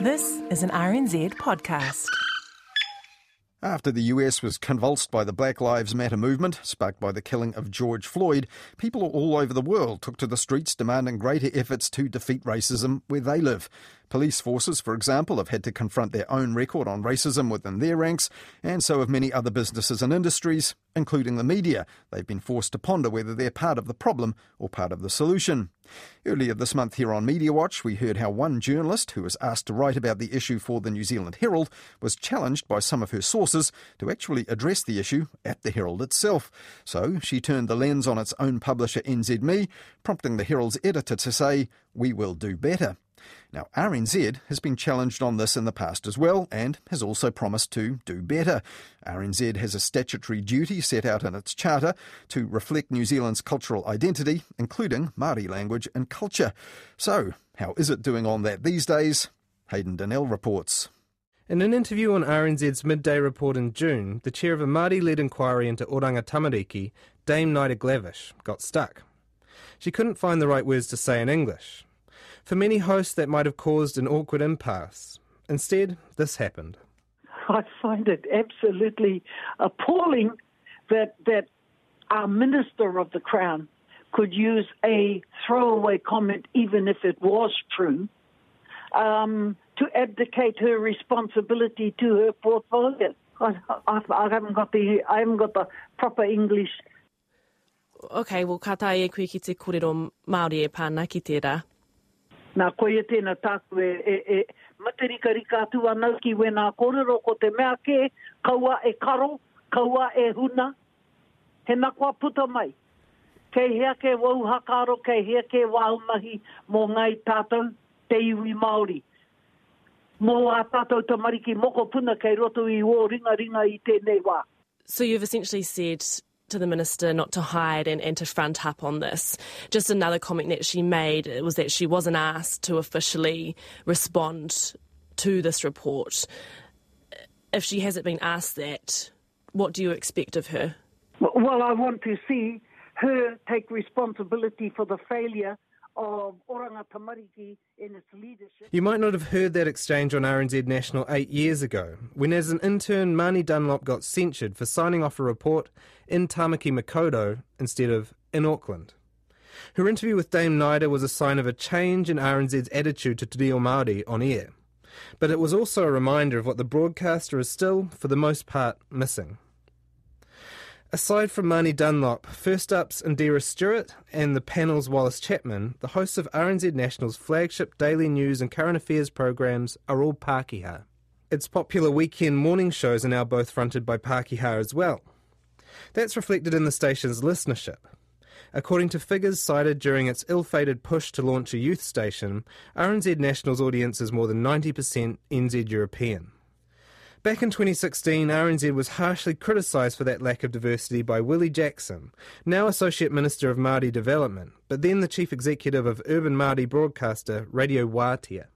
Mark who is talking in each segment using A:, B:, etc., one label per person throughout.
A: This is an RNZ podcast.
B: After the US was convulsed by the Black Lives Matter movement, sparked by the killing of George Floyd, people all over the world took to the streets demanding greater efforts to defeat racism where they live. Police forces, for example, have had to confront their own record on racism within their ranks, and so have many other businesses and industries, including the media. They've been forced to ponder whether they're part of the problem or part of the solution. Earlier this month here on Media Watch, we heard how one journalist who was asked to write about the issue for the New Zealand Herald was challenged by some of her sources to actually address the issue at the Herald itself. So she turned the lens on its own publisher NZME, prompting the Herald's editor to say, We will do better. Now, RNZ has been challenged on this in the past as well and has also promised to do better. RNZ has a statutory duty set out in its charter to reflect New Zealand's cultural identity, including Māori language and culture. So, how is it doing on that these days? Hayden Donnell reports.
C: In an interview on RNZ's midday report in June, the chair of a Māori led inquiry into Oranga Tamariki, Dame Naida Glavish, got stuck. She couldn't find the right words to say in English. For many hosts, that might have caused an awkward impasse. Instead, this happened.
D: I find it absolutely appalling that that our minister of the crown could use a throwaway comment, even if it was true, um, to abdicate her responsibility to her portfolio. I, I, I, haven't got the I haven't got the proper English.
E: Okay, well, ka tae e koe ki te kōrero Māori e pāna ki tērā.
D: Nā koe tēnā tāku e, e, e matarika rika atu anau ki we nā kōrero ko te mea ke, kaua e karo, kaua e huna, he nakua puta mai. Kei hea ke wau hakaro, kei hea ke waumahi mō ngai tātou te iwi Māori. Mō a tātou tamariki moko puna kei roto i o ringa ringa i tēnei wā.
E: So you've essentially said to the minister not to hide and, and to front up on this. Just another comment that she made was that she wasn't asked to officially respond to this report. If she hasn't been asked that, what do you expect of her?
D: Well, I want to see her take responsibility for the failure of Oranga Tamariki its leadership.
C: You might not have heard that exchange on RNZ National eight years ago, when as an intern, Marnie Dunlop got censured for signing off a report in Tamaki Makaurau instead of in Auckland. Her interview with Dame Naida was a sign of a change in RNZ's attitude to Te Reo Māori on air. But it was also a reminder of what the broadcaster is still, for the most part, missing. Aside from Marnie Dunlop, First Up's Indira Stewart and the panel's Wallace Chapman, the hosts of RNZ National's flagship daily news and current affairs programs are all Pākehā. Its popular weekend morning shows are now both fronted by Pākehā as well. That's reflected in the station's listenership. According to figures cited during its ill fated push to launch a youth station, RNZ National's audience is more than 90% NZ European. Back in 2016, RNZ was harshly criticised for that lack of diversity by Willie Jackson, now Associate Minister of Māori Development, but then the Chief Executive of urban Māori broadcaster Radio Wātea.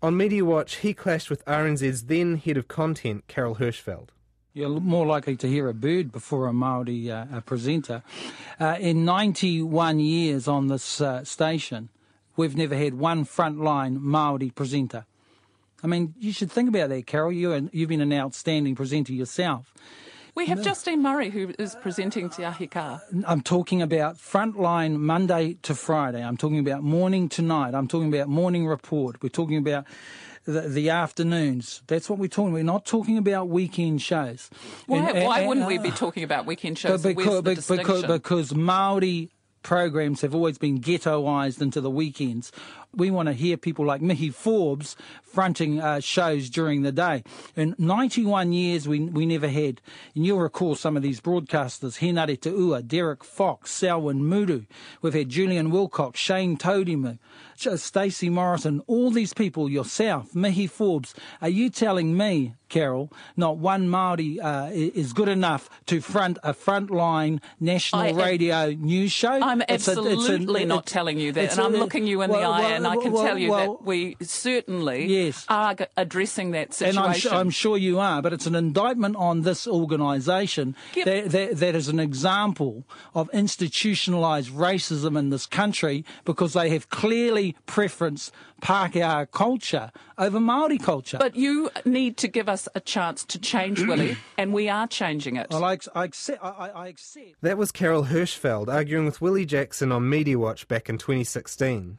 C: On Media Watch, he clashed with RNZ's then Head of Content, Carol Hirschfeld.
F: You're more likely to hear a bird before a Maori uh, presenter. Uh, in 91 years on this uh, station, we've never had one frontline Maori presenter. I mean, you should think about that, Carol. You you've been an outstanding presenter yourself.
G: We have no. Justine Murray who is presenting Te Ahi Kaa.
F: I'm talking about frontline Monday to Friday. I'm talking about morning to night. I'm talking about morning report. We're talking about the, the afternoons. That's what we're talking. We're not talking about weekend shows.
G: Why, and, why and, wouldn't uh, we be talking about weekend shows?
F: Because, because, because Maori programs have always been ghettoised into the weekends we want to hear people like Mihi Forbes fronting uh, shows during the day. In 91 years, we, we never had, and you'll recall some of these broadcasters, Henare Te Ua, Derek Fox, Selwyn Muru. We've had Julian Wilcox, Shane Taurima, Stacey Morrison, all these people, yourself, Mihi Forbes. Are you telling me, Carol, not one Maori uh, is good enough to front a frontline national I, radio news show?
G: I'm absolutely a, a, not telling you that, and I'm looking you in well, the eye well, and I can
F: well,
G: tell you that we certainly
F: Yes.
G: are addressing that
F: And
G: situation.
F: I'm, su- I'm sure you are, but it's an indictment on this organisation
G: Yep.
F: that, that, that is an example of institutionalised racism in this country because they have clearly preferenced Pākehā culture over Māori culture.
G: But you need to give us a chance to change, Willie, and we are changing it.
F: well, I, I accept. I, I I accept.
C: That was Carol Hirschfeld arguing with Willie Jackson on Media Watch back in 2016.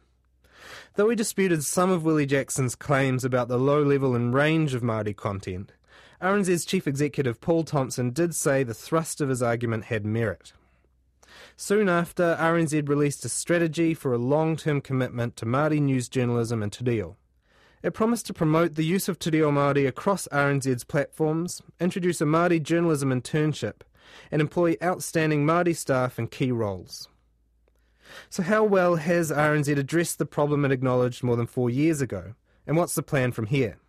C: Though he disputed some of Willie Jackson's claims about the low level and range of Māori content, RNZ's chief executive Paul Thompson did say the thrust of his argument had merit. Soon after, RNZ released a strategy for a long-term commitment to Māori news journalism and te reo. It promised to promote the use of Te Reo Māori across RNZ's platforms, introduce a Māori journalism internship, and employ outstanding Māori staff in key roles. So how well has RNZ addressed the problem it acknowledged more than four years ago? And what's the plan from here?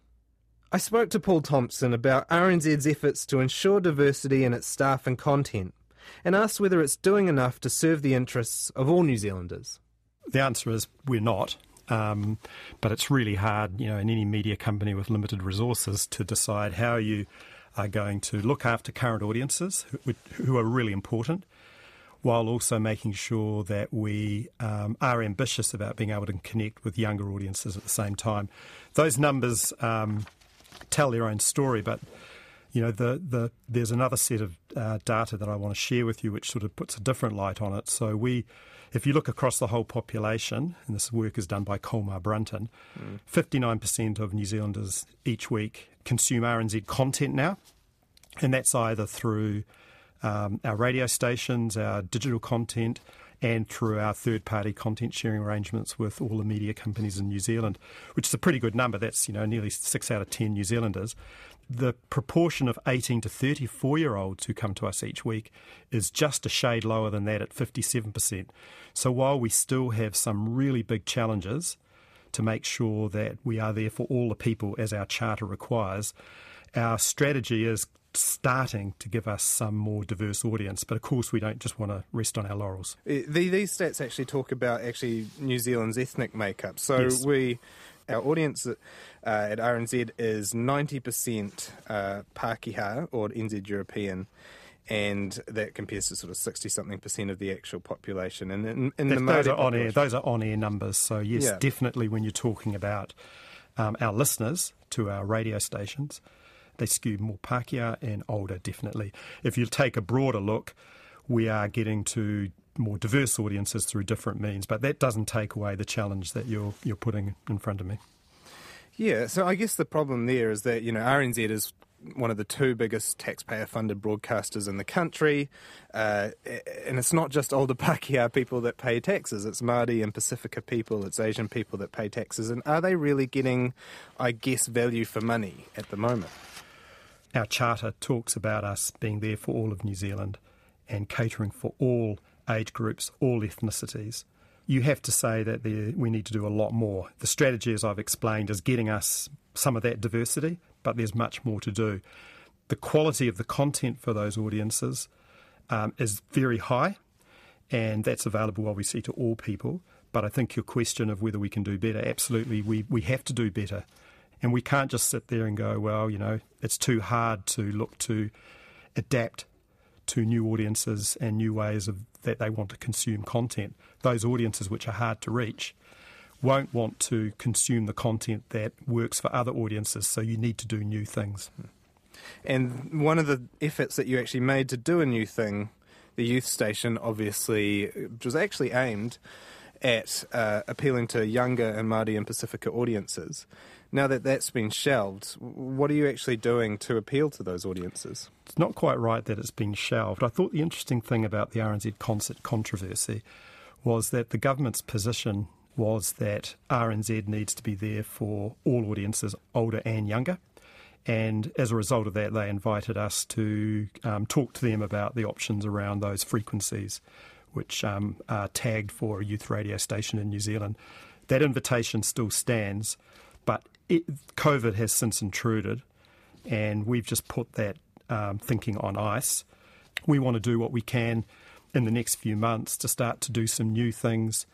C: I spoke to Paul Thompson about RNZ's efforts to ensure diversity in its staff and content, and asked whether it's doing enough to serve the interests of all New Zealanders.
H: The answer is we're not. Um, but it's really hard, you know, in any media company with limited resources to decide how you are going to look after current audiences who, who are really important, while also making sure that we um, are ambitious about being able to connect with younger audiences at the same time. Those numbers um, tell their own story, but you know, the, the, there's another set of uh, data that I want to share with you, which sort of puts a different light on it. So we, if you look across the whole population, and this work is done by Colmar Brunton, 59% of New Zealanders each week consume RNZ content now, and that's either through um, our radio stations, our digital content, and through our third party content sharing arrangements with all the media companies in New Zealand, which is a pretty good number. That's you know nearly six out of ten New Zealanders. The proportion of 18 to 34 year olds who come to us each week is just a shade lower than that at 57%. So while we still have some really big challenges to make sure that we are there for all the people as our charter requires, our strategy is starting to give us some more diverse audience. But of course, we don't just want to rest on our laurels.
C: Eh, the- These stats actually talk about actually New Zealand's ethnic makeup. So
H: Yes.
C: we, our audience uh, at RNZ is 90% uh, Pākehā or NZ European, and that compares to sort of 60 something percent of the actual population. And in, in the
H: those are on air. Those are on air numbers. So yes,
C: Yeah.
H: definitely when you're talking about um, our listeners to our radio stations, they skew more Pākehā and older. Definitely. If you take a broader look, we are getting to more diverse audiences through different means, but that doesn't take away the challenge that you're you're putting in front of me.
C: Yeah, so I guess the problem there is that, you know, RNZ is one of the two biggest taxpayer funded broadcasters in the country. Uh, and it's not just older Pākehā people that pay taxes, it's Māori and Pacifica people, it's Asian people that pay taxes. And are they really getting, I guess, value for money at the moment?
H: Our charter talks about us being there for all of New Zealand and catering for all age groups, all ethnicities. You have to say that we need to do a lot more. The strategy, as I've explained, is getting us some of that diversity, but there's much more to do. The quality of the content for those audiences um, is very high, and that's available obviously to all people. But I think your question of whether we can do better, absolutely, we, we have to do better. And we can't just sit there and go, well, you know, it's too hard to look to adapt to new audiences and new ways of that they want to consume content. Those audiences which are hard to reach won't want to consume the content that works for other audiences, so you need to do new things.
C: And one of the efforts that you actually made to do a new thing, the youth station, obviously, was actually aimed at uh, appealing to younger and Māori and Pacifica audiences. Now that that's been shelved, what are you actually doing to appeal to those audiences?
H: It's not quite right that it's been shelved. I thought the interesting thing about the RNZ concert controversy was that the government's position was that RNZ needs to be there for all audiences, older and younger. And as a result of that, they invited us to um, talk to them about the options around those frequencies, which um, are tagged for a youth radio station in New Zealand. That invitation still stands, it, COVID has since intruded, and we've just put that um, thinking on ice. We want to do what we can in the next few months to start to do some new things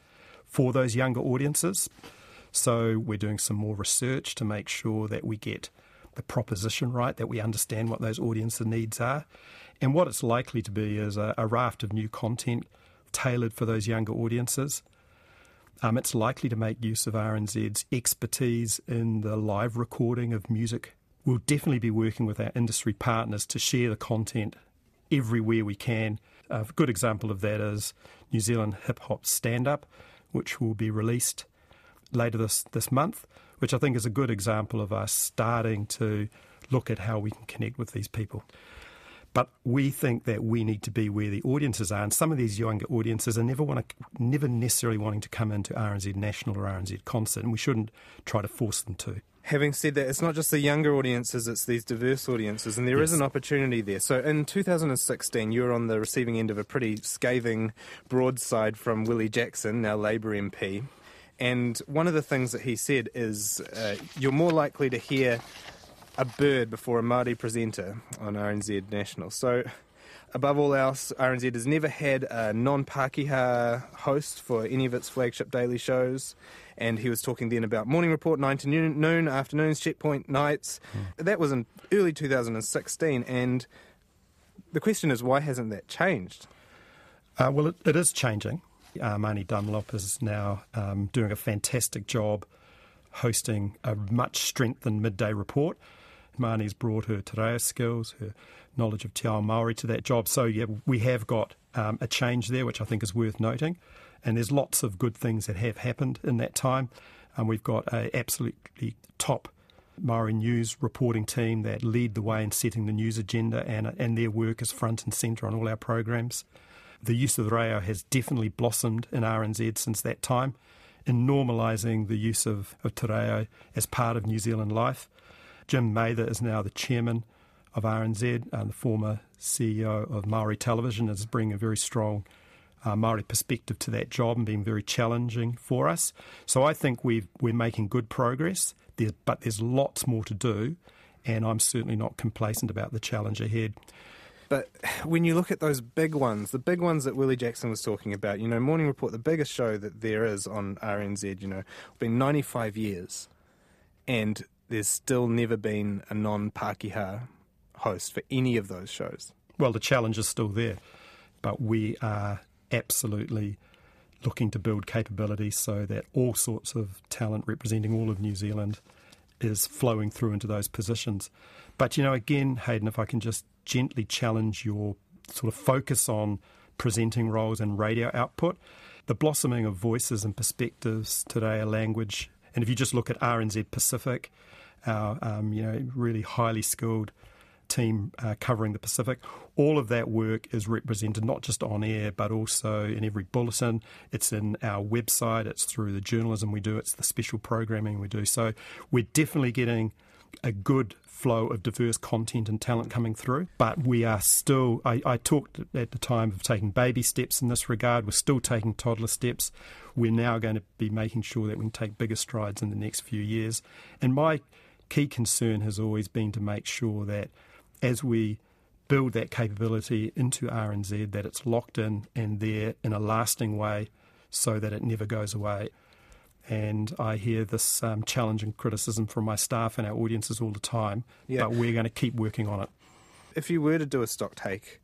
H: for those younger audiences. So we're doing some more research to make sure that we get the proposition right, that we understand what those audience needs are. And what it's likely to be is a, a raft of new content tailored for those younger audiences. Um, it's likely to make use of RNZ's expertise in the live recording of music. We'll definitely be working with our industry partners to share the content everywhere we can. A good example of that is New Zealand Hip Hop Stand Up, which will be released later this, this month, which I think is a good example of us starting to look at how we can connect with these people. But we think that we need to be where the audiences are, and some of these younger audiences are never want to, never necessarily wanting to come into RNZ National or RNZ Concert, and we shouldn't try to force them to.
C: Having said that, it's not just the younger audiences, it's these diverse audiences, and there yes. is an opportunity there. So in 2016, you were on the receiving end of a pretty scathing broadside from Willie Jackson, now Labour MP. And one of the things that he said is uh, you're more likely to hear a bird before a Māori presenter on RNZ National. So, above all else, RNZ has never had a non Pākehā host for any of its flagship daily shows. And he was talking then about morning report, 9 to noon, noon afternoons, checkpoint nights. Mm. That was in early 2016. And the question is, why hasn't that changed?
H: Uh, well, it, it is changing. Uh, Marnie Dunlop is now um, doing a fantastic job hosting a much strengthened midday report. Marnie's brought her te reo skills, her knowledge of Te Ao Māori to that job. So, yeah, we have got um, a change there, which I think is worth noting. And there's lots of good things that have happened in that time. And we've got a absolutely top Māori News reporting team that lead the way in setting the news agenda, and, and their work is front and centre on all our programs. The use of the reo has definitely blossomed in RNZ since that time in normalising the use of, of te reo as part of New Zealand life. Jim Mather is now the chairman of RNZ, and the former CEO of Maori Television, is bringing a very strong uh, Maori perspective to that job and being very challenging for us. So I think we we're making good progress, but there's lots more to do, and I'm certainly not complacent about the challenge ahead.
C: But when you look at those big ones, the big ones that Willie Jackson was talking about, you know, Morning Report, the biggest show that there is on RNZ, you know, been 95 years, and there's still never been a non Pākehā host for any of those shows.
H: Well, the challenge is still there, but we are absolutely looking to build capability so that all sorts of talent representing all of New Zealand is flowing through into those positions. But, you know, again, Hayden, if I can just gently challenge your sort of focus on presenting roles and radio output, the blossoming of voices and perspectives today, a language, and if you just look at RNZ Pacific, our um, you know really highly skilled team uh, covering the Pacific. All of that work is represented not just on air, but also in every bulletin. It's in our website, it's through the journalism we do, it's the special programming we do. So we're definitely getting a good flow of diverse content and talent coming through. But we are still, I, I, talked at the time of taking baby steps in this regard. We're still taking toddler steps. We're now going to be making sure that we can take bigger strides in the next few years. And my key concern has always been to make sure that as we build that capability into RNZ, that it's locked in and there in a lasting way so that it never goes away. And I hear this um, challenge and criticism from my staff and our audiences all the time, yeah. but we're going to keep working on it.
C: If you were to do a stock take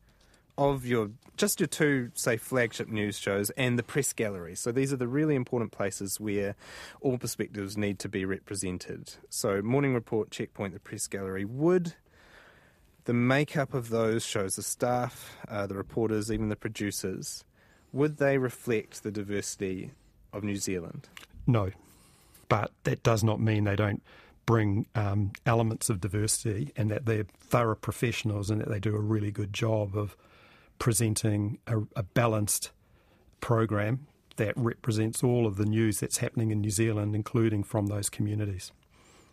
C: of your just your two say flagship news shows and the press gallery. So these are the really important places where all perspectives need to be represented. So morning report checkpoint the press gallery would the makeup of those shows the staff uh, the reporters even the producers would they reflect the diversity of new zealand?
H: No. But that does not mean they don't bring um, elements of diversity and that they're thorough professionals and that they do a really good job of presenting a, a balanced program that represents all of the news that's happening in New Zealand, including from those communities.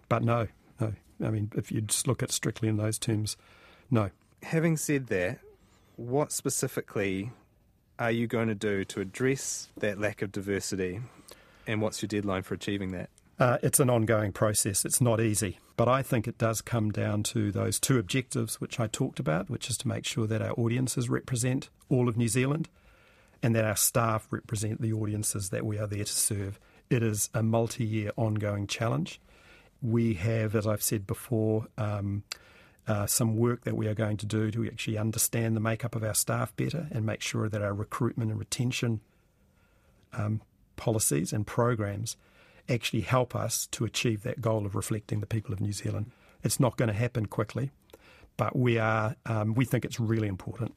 H: But no, no. I mean, if you just look at strictly in those terms, no.
C: Having said that, what specifically are you going to do to address that lack of diversity, and what's your deadline for achieving that?
H: Uh, it's an ongoing process. It's not easy. But I think it does come down to those two objectives which I talked about, which is to make sure that our audiences represent all of New Zealand and that our staff represent the audiences that we are there to serve It is a multi year ongoing challenge. We have, as I've said before, um, uh, some work that we are going to do to actually understand the makeup of our staff better and make sure that our recruitment and retention um, policies and programs actually help us to achieve that goal of reflecting the people of New Zealand. It's not going to happen quickly, but we are um, we think it's really important.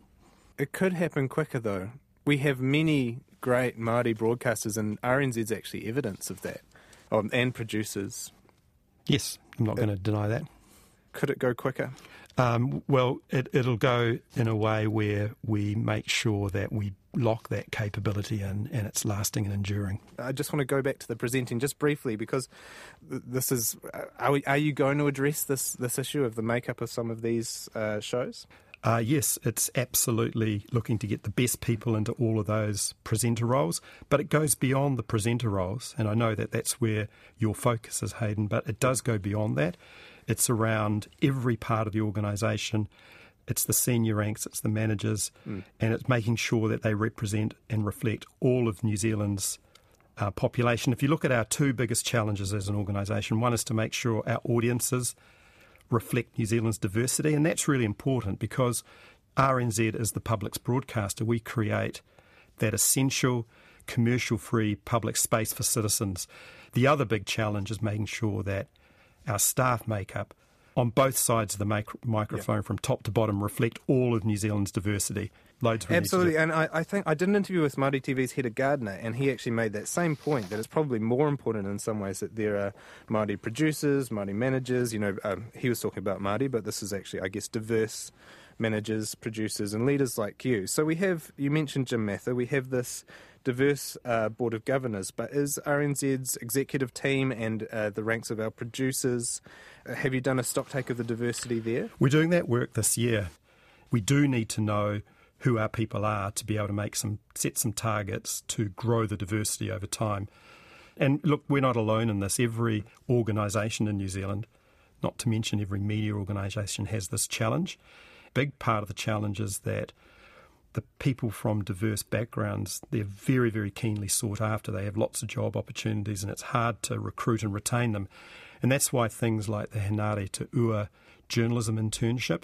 C: It could happen quicker though. We have many great Māori broadcasters, and RNZ's actually evidence of that, um, and producers.
H: Yes, I'm not going to deny that.
C: Could it go quicker?
H: Um, well, it, it'll go in a way where we make sure that we lock that capability in and it's lasting and enduring.
C: I just want to go back to the presenting just briefly because this is. Are, we, are you going to address this this issue of the makeup of some of these uh, shows?
H: Uh, yes, it's absolutely looking to get the best people into all of those presenter roles, but it goes beyond the presenter roles, and I know that that's where your focus is, Hayden, but it does go beyond that. It's around every part of the organisation. It's the senior ranks, it's the managers, mm. and it's making sure that they represent and reflect all of New Zealand's uh, population. If you look at our two biggest challenges as an organisation, one is to make sure our audiences reflect New Zealand's diversity, and that's really important because RNZ is the public's broadcaster. We create that essential commercial free public space for citizens. The other big challenge is making sure that our staff makeup on both sides of the mic- microphone, yeah. from top to bottom, reflect all of New Zealand's diversity. Loads
C: Absolutely, and I, I, think I did an interview with Māori TV's Heta Gardiner, and he actually made that same point that it's probably more important in some ways that there are Māori producers, Māori managers. You know, um, he was talking about Māori, but this is actually, I guess, diverse managers, producers, and leaders like you. So we have, you mentioned Jim Mather, we have this diverse uh, board of governors, but is RNZ's executive team and uh, the ranks of our producers, uh, have you done a stocktake of the diversity there?
H: We're doing that work this year. We do need to know who our people are to be able to make some set some targets to grow the diversity over time. And look, we're not alone in this. Every organisation in New Zealand, not to mention every media organisation, has this challenge. Big part of the challenge is that the people from diverse backgrounds, they're very, very keenly sought after. They have lots of job opportunities and it's hard to recruit and retain them. And that's why things like the Henare Te Ua journalism internship,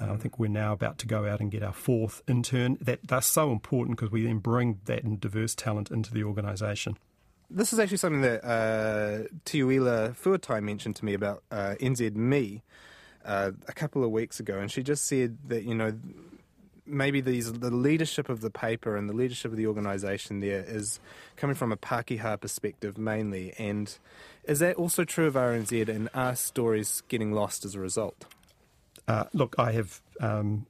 H: uh, I think we're now about to go out and get our fourth intern. That That's so important because we then bring that diverse talent into the organisation.
C: This is actually something that uh, Teuila Fuatai mentioned to me about uh, NZ uh, a couple of weeks ago, and she just said that, you know, maybe these the leadership of the paper and the leadership of the organisation there is coming from a Pākehā perspective mainly, and is that also true of RNZ? And are stories getting lost as a result?
H: Uh, look, I have. Um,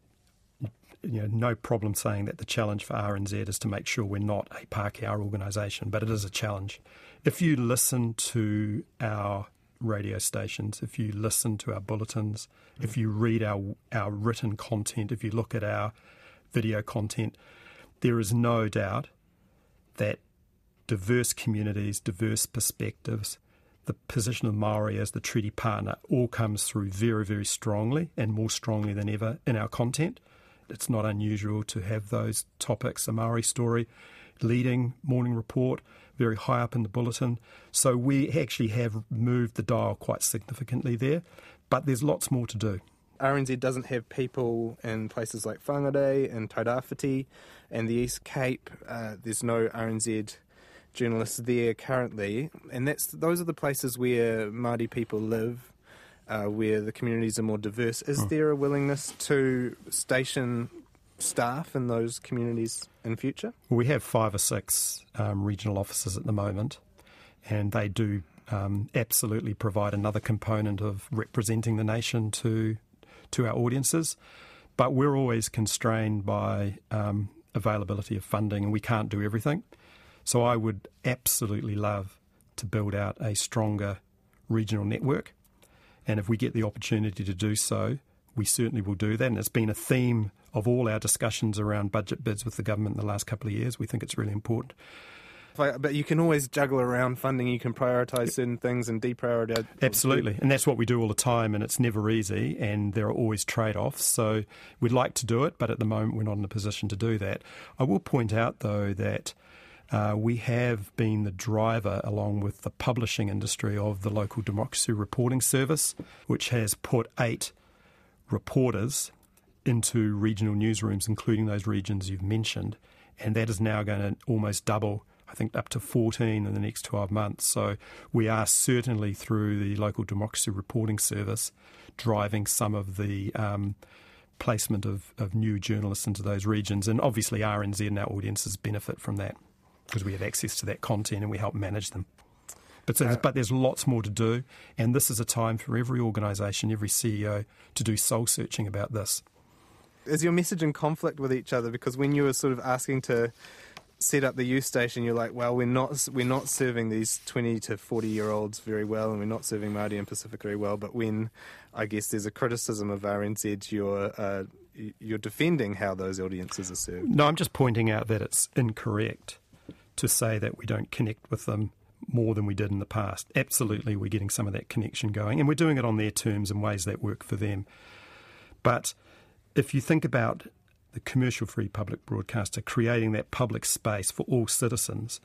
H: you know, no problem saying that the challenge for RNZ is to make sure we're not a Pākehā organisation, but it is a challenge. If you listen to our radio stations, if you listen to our bulletins, mm. if you read our our written content, if you look at our video content, there is no doubt that diverse communities, diverse perspectives, the position of Maori as the treaty partner all comes through very, very strongly and more strongly than ever in our content. It's not unusual to have those topics, a Maori story, leading morning report, very high up in the bulletin. So we actually have moved the dial quite significantly there, but there's lots more to do.
C: RNZ doesn't have people in places like Whangarei and Tairāwhiti and the East Cape. Uh, there's no RNZ journalists there currently, and that's those are the places where Māori people live, uh, where the communities are more diverse. Is hmm. there a willingness to station staff in those communities in future?
H: We have five or six um, regional offices at the moment, and they do um, absolutely provide another component of representing the nation to to our audiences. But we're always constrained by um, availability of funding, and we can't do everything. So I would absolutely love to build out a stronger regional network. And if we get the opportunity to do so, we certainly will do that. And it's been a theme of all our discussions around budget bids with the government in the last couple of years. We think it's really important.
C: But you can always juggle around funding. You can prioritise certain things and deprioritise.
H: Absolutely, and that's what we do all the time. And it's never easy, and there are always trade-offs. So we'd like to do it, but at the moment we're not in a position to do that. I will point out, though, that Uh, we have been the driver, along with the publishing industry, of the local democracy reporting service, which has put eight reporters into regional newsrooms, including those regions you've mentioned, and that is now going to almost double. I think up to 14 in the next 12 months. So we are certainly through the local democracy reporting service driving some of the um, placement of, of new journalists into those regions. And obviously, RNZ and our audiences benefit from that because we have access to that content and we help manage them. But, so, but there's lots more to do, and this is a time for every organisation, every CEO to do soul searching about this.
C: Is your message in conflict with each other? Because when you were sort of asking to set up the youth station, you're like, well, we're not we're not serving these 20 to 40 year olds very well, and we're not serving Māori and Pacific very well. But when I guess there's a criticism of RNZ, you're uh, you're defending how those audiences are served.
H: No, I'm just pointing out that it's incorrect to say that we don't connect with them more than we did in the past. Absolutely, we're getting some of that connection going, and we're doing it on their terms and ways that work for them. But if you think about the commercial free public broadcaster creating that public space for all citizens,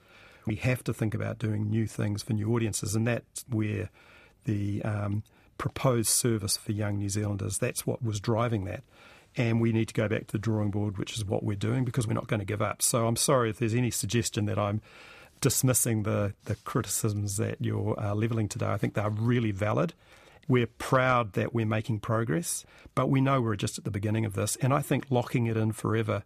H: we have to think about doing new things for new audiences, and that's where the um, proposed service for young New Zealanders, that's what was driving that. And we need to go back to the drawing board, which is what we're doing because we're not going to give up. So I'm sorry if there's any suggestion that I'm dismissing the, the criticisms that you're uh, levelling today. I think they're really valid. We're proud that we're making progress, but we know we're just at the beginning of this. And I think locking it in forever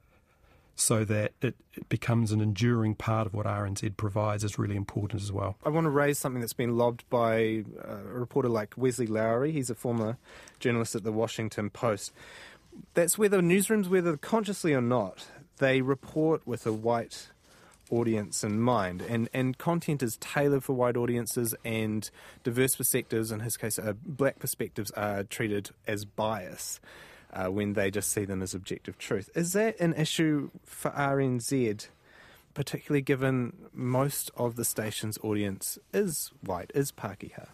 H: so that it, it, becomes an enduring part of what RNZ provides is really important as well.
C: I want to raise something that's been lobbed by uh, a reporter like Wesley Lowery. He's a former journalist at the Washington Post. That's whether newsrooms, whether consciously or not, they report with a white audience in mind, and and content is tailored for white audiences, and diverse perspectives, in his case, uh, black perspectives, are treated as bias. Uh, when they just see them as objective truth. Is that an issue for RNZ, particularly given most of the station's audience is white, is Pākehā?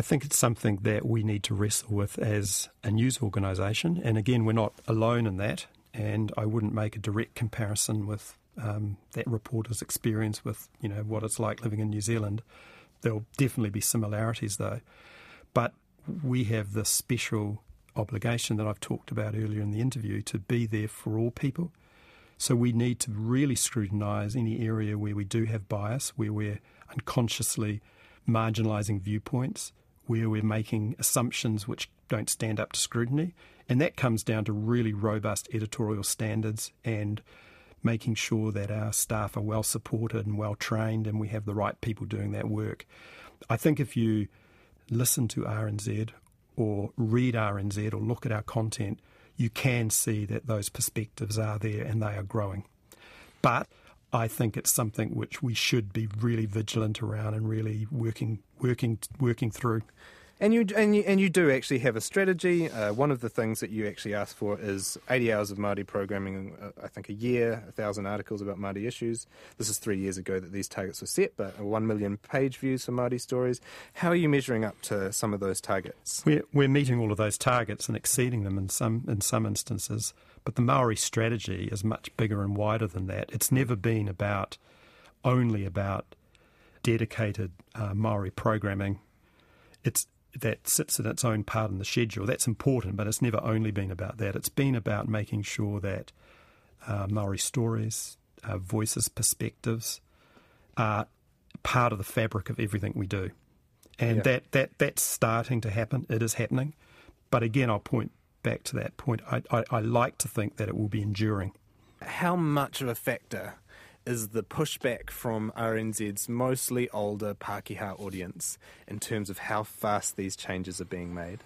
H: I think it's something that we need to wrestle with as a news organisation. And again, we're not alone in that. And I wouldn't make a direct comparison with um, that reporter's experience with you know what it's like living in New Zealand. There'll definitely be similarities though, but we have this special obligation that I've talked about earlier in the interview to be there for all people. So we need to really scrutinise any area where we do have bias, where we're unconsciously marginalising viewpoints, where we're making assumptions which don't stand up to scrutiny. And that comes down to really robust editorial standards and making sure that our staff are well supported and well trained and we have the right people doing that work. I think if you listen to RNZ or read RNZ or look at our content, you can see that those perspectives are there and they are growing. But I think it's something which we should be really vigilant around and really working working working through.
C: And you and you and you do actually have a strategy. Uh, one of the things that you actually ask for is 80 hours of Māori programming. Uh, I think a year, a thousand articles about Māori issues. This is three years ago that these targets were set, but one million page views for Māori stories. How are you measuring up to some of those targets?
H: We're, we're meeting all of those targets and exceeding them in some in some instances. But the Maori strategy is much bigger and wider than that. It's never been about only about dedicated uh, Maori programming. It's that sits in its own part in the schedule. That's important, but it's never only been about that. It's been about making sure that uh, Maori stories, uh, voices, perspectives are part of the fabric of everything we do. And yeah. that, that that's starting to happen. It is happening. But again, I'll point back to that point. I, I, I like to think that it will be enduring.
C: How much of a factor is the pushback from RNZ's mostly older Pākehā audience in terms of how fast these changes are being made?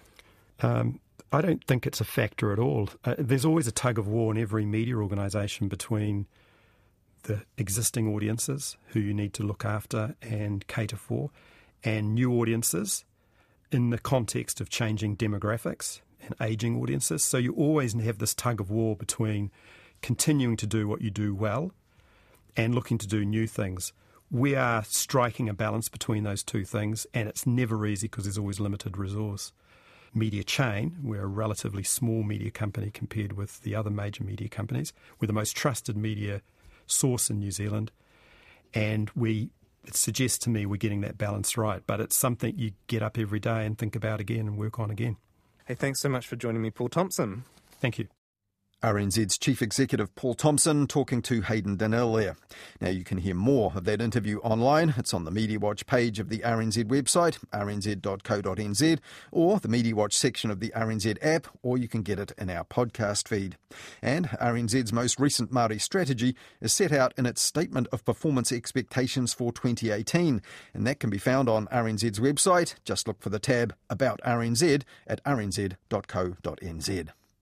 H: Um, I don't think it's a factor at all. Uh, there's always a tug of war in every media organisation between the existing audiences who you need to look after and cater for, and new audiences in the context of changing demographics and ageing audiences. So you always have this tug of war between continuing to do what you do well and looking to do new things. We are striking a balance between those two things, and it's never easy because there's always limited resource. Media chain, we're a relatively small media company compared with the other major media companies. We're the most trusted media source in New Zealand, and we it suggests to me we're getting that balance right. But it's something you get up every day and think about again and work on again.
C: Hey, thanks so much for joining me, Paul Thompson.
H: Thank you.
B: RNZ's Chief Executive Paul Thompson talking to Hayden Donnell there. Now you can hear more of that interview online. It's on the Media Watch page of the RNZ website, rnz.co.nz, or the Media Watch section of the RNZ app, or you can get it in our podcast feed. And RNZ's most recent Māori strategy is set out in its Statement of Performance Expectations for 2018, and that can be found on RNZ's website. Just look for the tab About RNZ at rnz.co.nz.